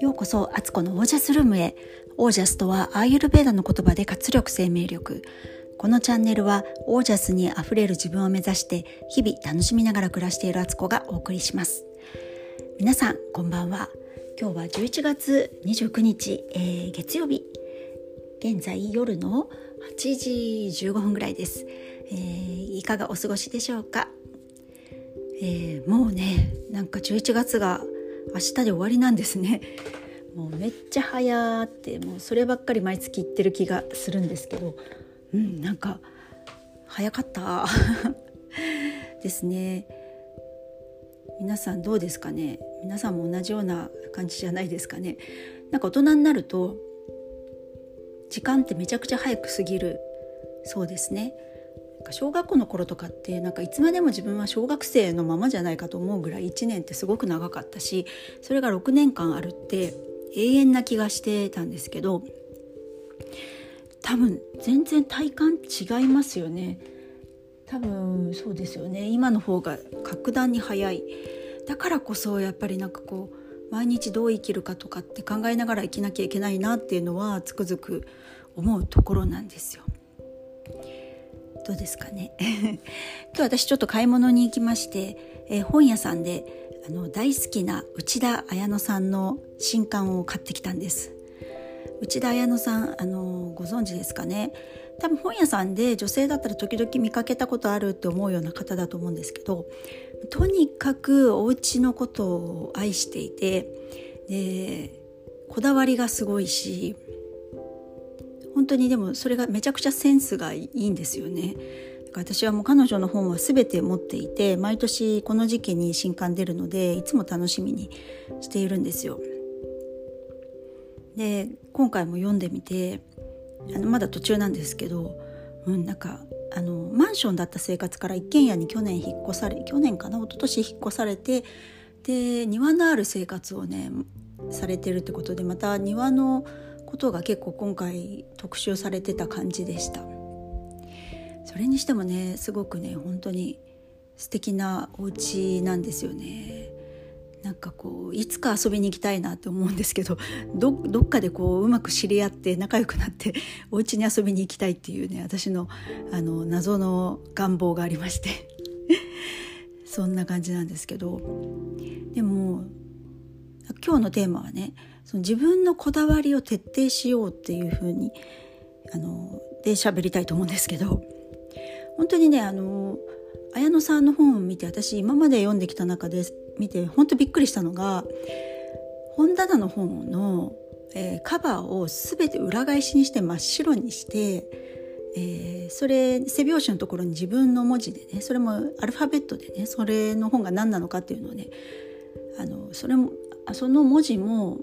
ようこそアツコのオージャスルームへ。オージャスとはアーユルベーダの言葉で活力生命力。このチャンネルはオージャスにあふれる自分を目指して日々楽しみながら暮らしているアツコがお送りします。皆さんこんばんは。今日は11月29日、えー、月曜日。現在夜の8時15分ぐらいです、えー、いかがお過ごしでしょうか、えー、もうねなんか11月が明日で終わりなんですね。もうめっちゃ早ってもうそればっかり毎月言ってる気がするんですけど。うんなんか早かった。ですね。皆さんどうですかね？皆さんも同じような感じじゃないですかね？なんか大人になると時間ってめちゃくちゃ早く過ぎるそうですね。小学校の頃とかってなんかいつまでも自分は小学生のままじゃないかと思うぐらい1年ってすごく長かったしそれが6年間あるって永遠な気がしてたんですけど多分全然体感違いますよね。多分そうですよね。今の方が格段に早い。だからこそやっぱりなんかこう毎日どう生きるかとかって考えながら生きなきゃいけないなっていうのはつくづく思うところなんですよ。どうですかね。今日私ちょっと買い物に行きまして、えー、本屋さんであの大好きな内田彩乃さんの新刊を買ってきたんです。内田彩乃さんあのご存知ですかね。多分本屋さんで女性だったら時々見かけたことあるって思うような方だと思うんですけどとにかくお家のことを愛していてでこだわりがすごいし本当にでもそれがめちゃくちゃセンスがいいんですよね。私はもう彼女の本は全て持っていて毎年この時期に新刊出るのでいつも楽しみにしているんですよ。で今回も読んでみてあのまだ途中なんですけど、うん、なんかあのマンションだった生活から一軒家に去年引っ越され去年かな一昨年引っ越されてで庭のある生活をねされてるってことでまた庭のことが結構今回特集されてた感じでした。それにしてもねすごくね本当に素敵なお家なんですよね。なんかこういつか遊びに行きたいなって思うんですけどどっかでこううまく知り合って仲良くなってお家に遊びに行きたいっていうね私のあの謎の願望がありまして。そんな感じなんですけど。でも今日のテーマはねその自分のこだわりを徹底しようっていうふうにあので喋りたいと思うんですけど本当にねあの綾野さんの本を見て私今まで読んできた中で見て本当びっくりしたのが本棚の本の、えー、カバーを全て裏返しにして真っ白にして、えー、それ背表紙のところに自分の文字でねそれもアルファベットでねそれの本が何なのかっていうのをねあのそれもその文字も、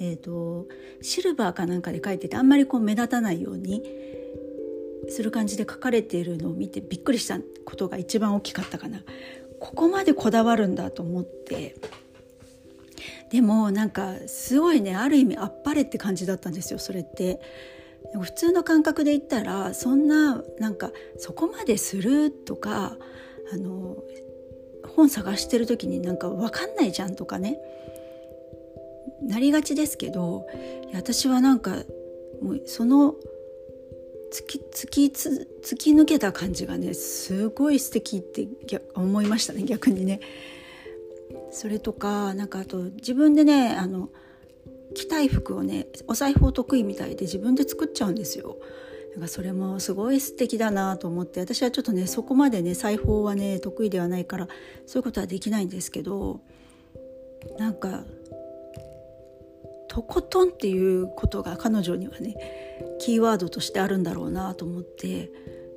えーと、シルバーかなんかで書いててあんまりこう目立たないようにする感じで書かれているのを見てびっくりしたことが一番大きかったかな。ここまでこだわるんだと思ってでもなんかすごいねある意味あっぱれって感じだったんですよそれって。普通の感覚で言ったらそんななんかそこまでするとかあの本探してる時になんか分かんないじゃんとかねなりがちですけど私はなんかもうその突き突き突き抜けた感じがねすごい素敵って思いましたね逆にね。それとかなんかあと自分でねあの着たい服をねお財布を得意みたいで自分で作っちゃうんですよ。なんかそれもすごい素敵だなと思って私はちょっとねそこまでね裁縫はね得意ではないからそういうことはできないんですけどなんかとことんっていうことが彼女にはねキーワードとしてあるんだろうなと思って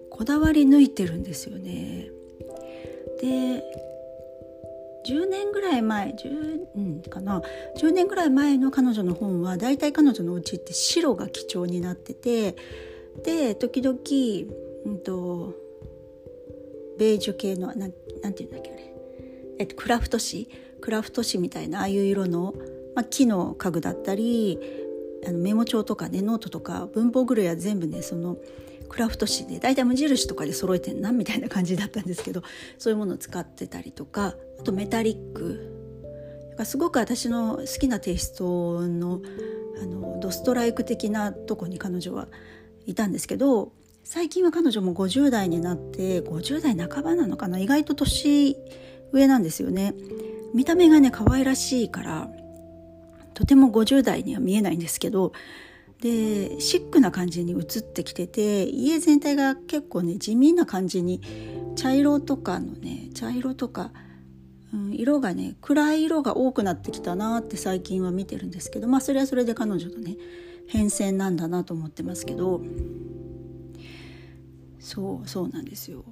こだわり抜いてるんですよね。で10年ぐらい前10、うん、かな。10年ぐらい前の彼女の本は大体彼女のうちって白が基調になっててで時々、うんと、ベージュ系のななんていうんだっけあれ、えっと、クラフト紙。クラフト紙みたいなああいう色のまあ、木の家具だったりあのメモ帳とかねノートとか文房具類は全部ねそのクラフト紙で大体無印とかで揃えてんなみたいな感じだったんですけどそういうものを使ってたりとかあとメタリック。すごく私の好きなテイストのあのドストライク的なとこに彼女はいたんですけど最近は彼女も50代になって50代半ばなのかな意外と年上なんですよね。見た目がね可愛らしいからとても50代には見えないんですけどでシックな感じに映ってきてて家全体が結構ね地味な感じに茶色とかのね茶色とか、うん、色がね暗い色が多くなってきたなって最近は見てるんですけどまあそれはそれで彼女のね変遷なんだなと思ってますけどそうそうなんですよ。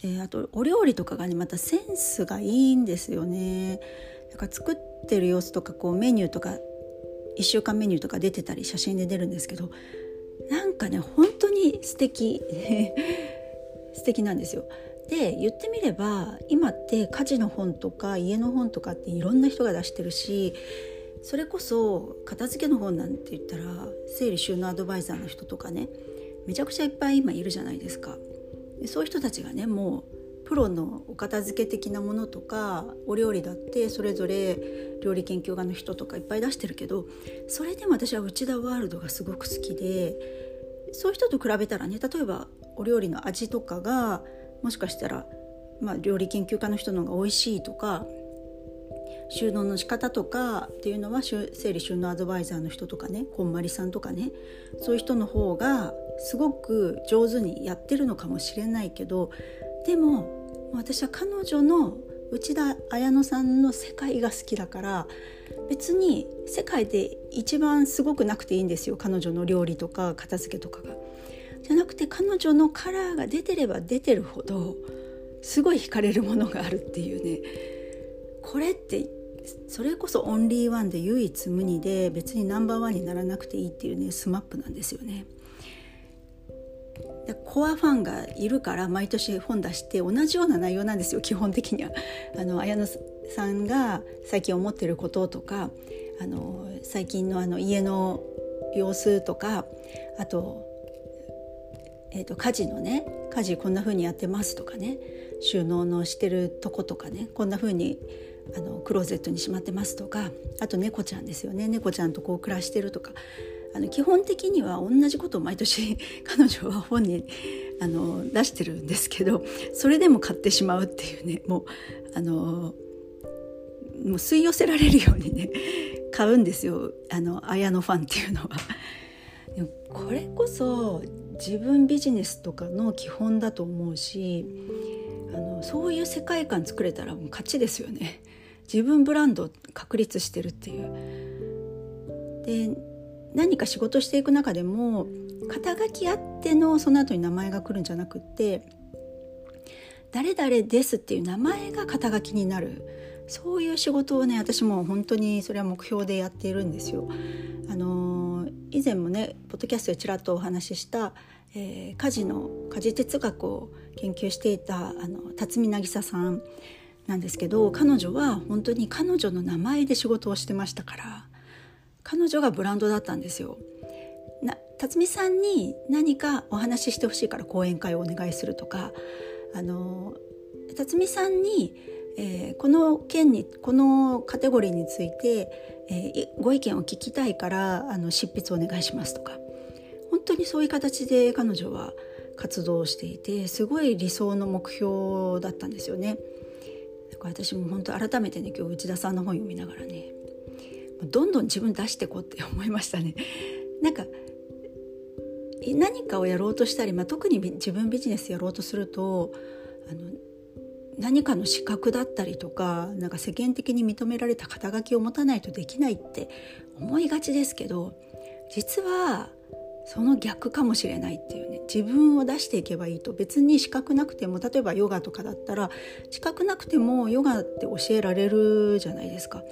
であとお料理とかがねまたセンスがいいんですよね。だか作ってる様子とかこうメニューとか1週間メニューとか出てたり写真で出るんですけどなんかね本当に素敵 素敵なんですよ。で言ってみれば今って家事の本とか家の本とかっていろんな人が出してるしそれこそ片付けの本なんて言ったら整理収納アドバイザーの人とかねめちゃくちゃいっぱい今いるじゃないですか。そういう人たちがねもうプロのお片付け的なものとかお料理だってそれぞれ料理研究家の人とかいっぱい出してるけどそれでも私は内田ワールドがすごく好きでそういう人と比べたらね例えばお料理の味とかがもしかしたら、まあ、料理研究家の人の方が美味しいとか収納の仕方とかっていうのは整理収納アドバイザーの人とかねこんまりさんとかねそういう人の方がすごく上手にやってるのかもしれないけどでも私は彼女の内田綾乃さんの世界が好きだから別に世界で一番すごくなくていいんですよ彼女の料理とか片付けとかが。じゃなくて彼女のカラーが出てれば出てるほどすごい惹かれるものがあるっていうねこれってそれこそオンリーワンで唯一無二で別にナンバーワンにならなくていいっていうねスマップなんですよね。でコアファンがいるから毎年本出して同じような内容なんですよ基本的には。あの綾野さんが最近思ってることとかあの最近のあの家の様子とかあと,、えーと、家事のね家事こんな風にやってますとかね収納のしてるとことかねこんな風にあのクローゼットにしまってますとかあと猫ちゃんですよね猫ちゃんとこう暮らしてるとかあの基本的には同じことを毎年 彼女は本にあの出してるんですけどそれでも買ってしまうっていうねもうあのもう吸い寄せられるようにね買うんですよあの綾のファンっていうのは。これこそ自分ビジネスとかの基本だと思うしあのそういう世界観作れたらもう勝ちですよね。自分ブランド確立してるっていう。で何か仕事していく中でも肩書きあってのその後に名前が来るんじゃなくて誰々ですっていう名前が肩書きになるそういう仕事をね私も本当にそれは目標でやっているんですよ。あの以前もねポッドキャストでちらっとお話しした、えー、家事の家事哲学を研究していたあの辰巳渚さんなんですけど彼女は本当に彼女の名前で仕事をしてましたから彼女がブランドだったんですよ。な辰巳さんに何かお話ししてほしいから講演会をお願いするとかあの辰巳さんに、えー、この件にこのカテゴリーについて、えー、ご意見を聞きたいからあの執筆をお願いしますとか本当にそういう形で彼女は活動していてすごい理想の目標だったんですよね。だから私も本当改めてね今日内田さんの本読みながらねどんどん自分出してこうって思いましたね。なんか何かをやろうとしたり、まあ、特に自分ビジネスやろうとするとあの何かの資格だったりとかなんか世間的に認められた肩書きを持たないとできないって思いがちですけど実はその逆かもしれないっていうね自分を出していけばいいと別に資格なくても例えばヨガとかだったら資格なくてもヨガって教えられるじゃないですか。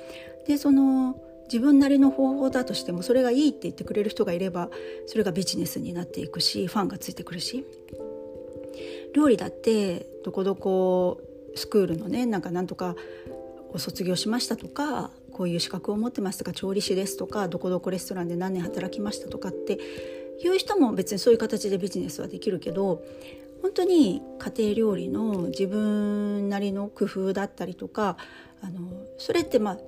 でその自分なりの方法だとしてもそれがいいって言ってくれる人がいればそれがビジネスになっていくしファンがついてくるし。料理だってどこどこスクールのねなんかなんとかを卒業しましたとかこういう資格を持ってますとか調理師ですとかどこどこレストランで何年働きましたとかっていう人も別にそういう形でビジネスはできるけど本当に家庭料理の自分なりの工夫だったりとかあのそれってまあ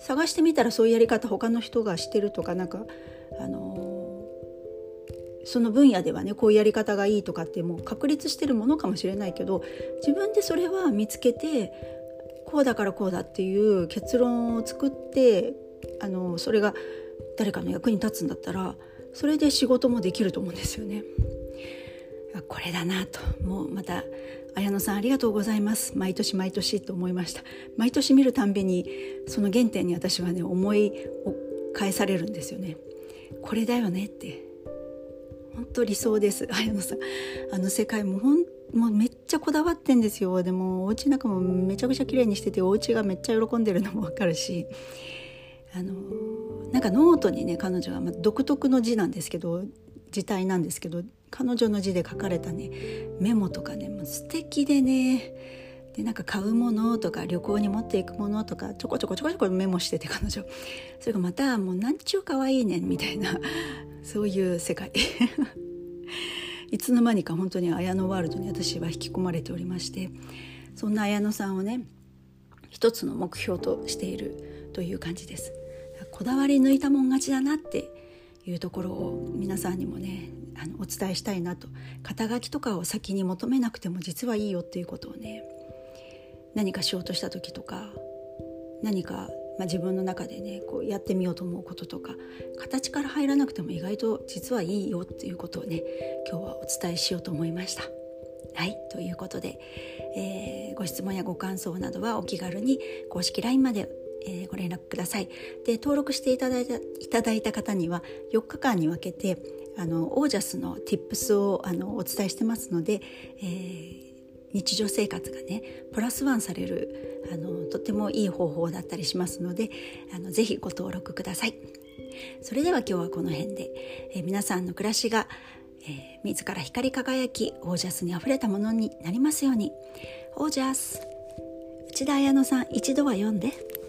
探してみたらそういうやり方他の人がしてるとかなんかあのその分野ではねこういうやり方がいいとかってもう確立してるものかもしれないけど自分でそれは見つけてこうだからこうだっていう結論を作ってあのそれが誰かの役に立つんだったらそれで仕事もできると思うんですよね。これだなと。もうまた綾野さんありがとうございます。毎年毎年と思いました。毎年見るたんびにその原点に私はね思いを返されるんですよね。これだよねって。本当理想です。綾野さん。あの世界もほんもうめっちゃこだわってんですよ。でもお家の中もめちゃくちゃ綺麗にしててお家がめっちゃ喜んでるのもわかるし。あのなんかノートにね彼女は、ま、独特の字なんですけど字体なんですけど彼女の字で書かれたねメモとかねもう素敵でね。でなんか買うものとか旅行に持っていくものとかちょこちょこちょこちょこメモしてて彼女。それがまたもうなんちゅうかわいいねんみたいなそういう世界。いつの間にか本当に綾野ワールドに私は引き込まれておりましてそんな綾野さんをね一つの目標としているという感じです。こだわり抜いたもん勝ちだなっていうところを皆さんにもねあのお伝えしたいなと肩書きとかを先に求めなくても実はいいよっていうことをね何かしようとした時とか何か、まあ、自分の中でねこうやってみようと思うこととか形から入らなくても意外と実はいいよっていうことをね今日はお伝えしようと思いました。はいということで、えー、ご質問やご感想などはお気軽に公式 LINE までえー、ご連絡ください。で登録していただいたいただいた方には4日間に分けてあのオージャスの Tips をあのお伝えしてますので、えー、日常生活がねプラスワンされるあのとてもいい方法だったりしますのであのぜひご登録ください。それでは今日はこの辺で、えー、皆さんの暮らしが、えー、自ら光り輝きオージャスにあふれたものになりますように。オージャス。内田彩乃さん一度は読んで。